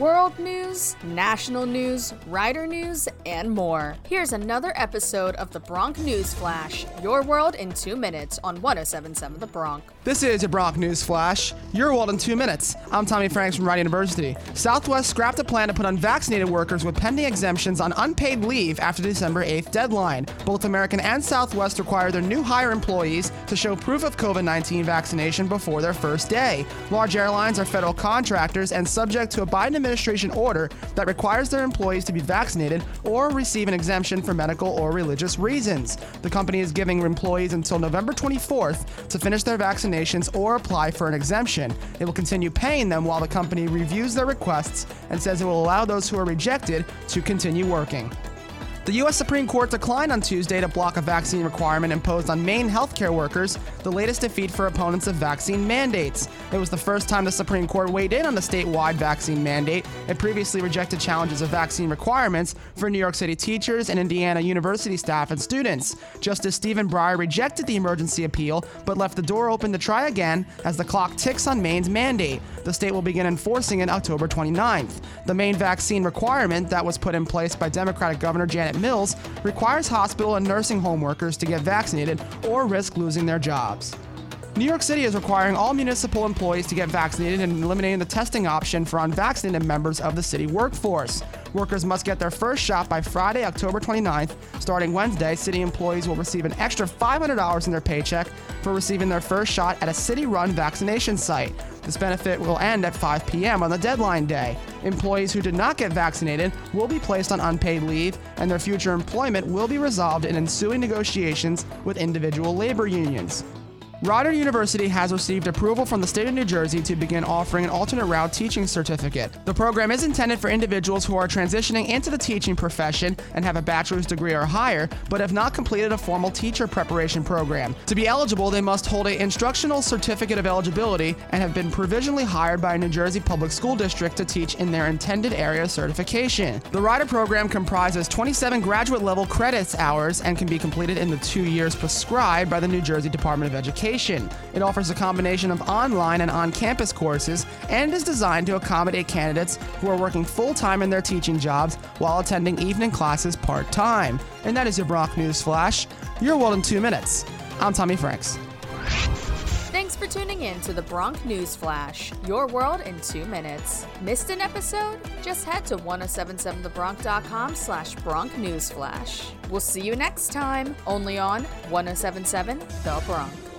world news, national news, rider news, and more. Here's another episode of the Bronc News Flash, your world in two minutes on 1077 The Bronc. This is your Bronc News Flash, your world in two minutes. I'm Tommy Franks from Rider University. Southwest scrapped a plan to put unvaccinated workers with pending exemptions on unpaid leave after December 8th deadline. Both American and Southwest require their new hire employees to show proof of COVID 19 vaccination before their first day. Large airlines are federal contractors and subject to a Biden administration order that requires their employees to be vaccinated or receive an exemption for medical or religious reasons. The company is giving employees until November 24th to finish their vaccinations or apply for an exemption. It will continue paying them while the company reviews their requests and says it will allow those who are rejected to continue working. The U.S. Supreme Court declined on Tuesday to block a vaccine requirement imposed on Maine healthcare workers, the latest defeat for opponents of vaccine mandates. It was the first time the Supreme Court weighed in on the statewide vaccine mandate. It previously rejected challenges of vaccine requirements for New York City teachers and Indiana University staff and students. Justice Stephen Breyer rejected the emergency appeal, but left the door open to try again as the clock ticks on Maine's mandate. The state will begin enforcing it October 29th. The Maine vaccine requirement that was put in place by Democratic Governor Janet Mills requires hospital and nursing home workers to get vaccinated or risk losing their jobs. New York City is requiring all municipal employees to get vaccinated and eliminating the testing option for unvaccinated members of the city workforce. Workers must get their first shot by Friday, October 29th. Starting Wednesday, city employees will receive an extra $500 in their paycheck for receiving their first shot at a city run vaccination site. This benefit will end at 5 p.m. on the deadline day. Employees who did not get vaccinated will be placed on unpaid leave, and their future employment will be resolved in ensuing negotiations with individual labor unions. Rider University has received approval from the state of New Jersey to begin offering an alternate route teaching certificate. The program is intended for individuals who are transitioning into the teaching profession and have a bachelor's degree or higher, but have not completed a formal teacher preparation program. To be eligible, they must hold an instructional certificate of eligibility and have been provisionally hired by a New Jersey public school district to teach in their intended area of certification. The Rider program comprises 27 graduate level credits hours and can be completed in the two years prescribed by the New Jersey Department of Education. It offers a combination of online and on campus courses and is designed to accommodate candidates who are working full time in their teaching jobs while attending evening classes part time. And that is your Bronc News Flash. Your world in two minutes. I'm Tommy Franks. Thanks for tuning in to the Bronc News Flash, your world in two minutes. Missed an episode? Just head to 1077thebronc.com slash Bronc News Flash. We'll see you next time, only on 1077 The Bronc.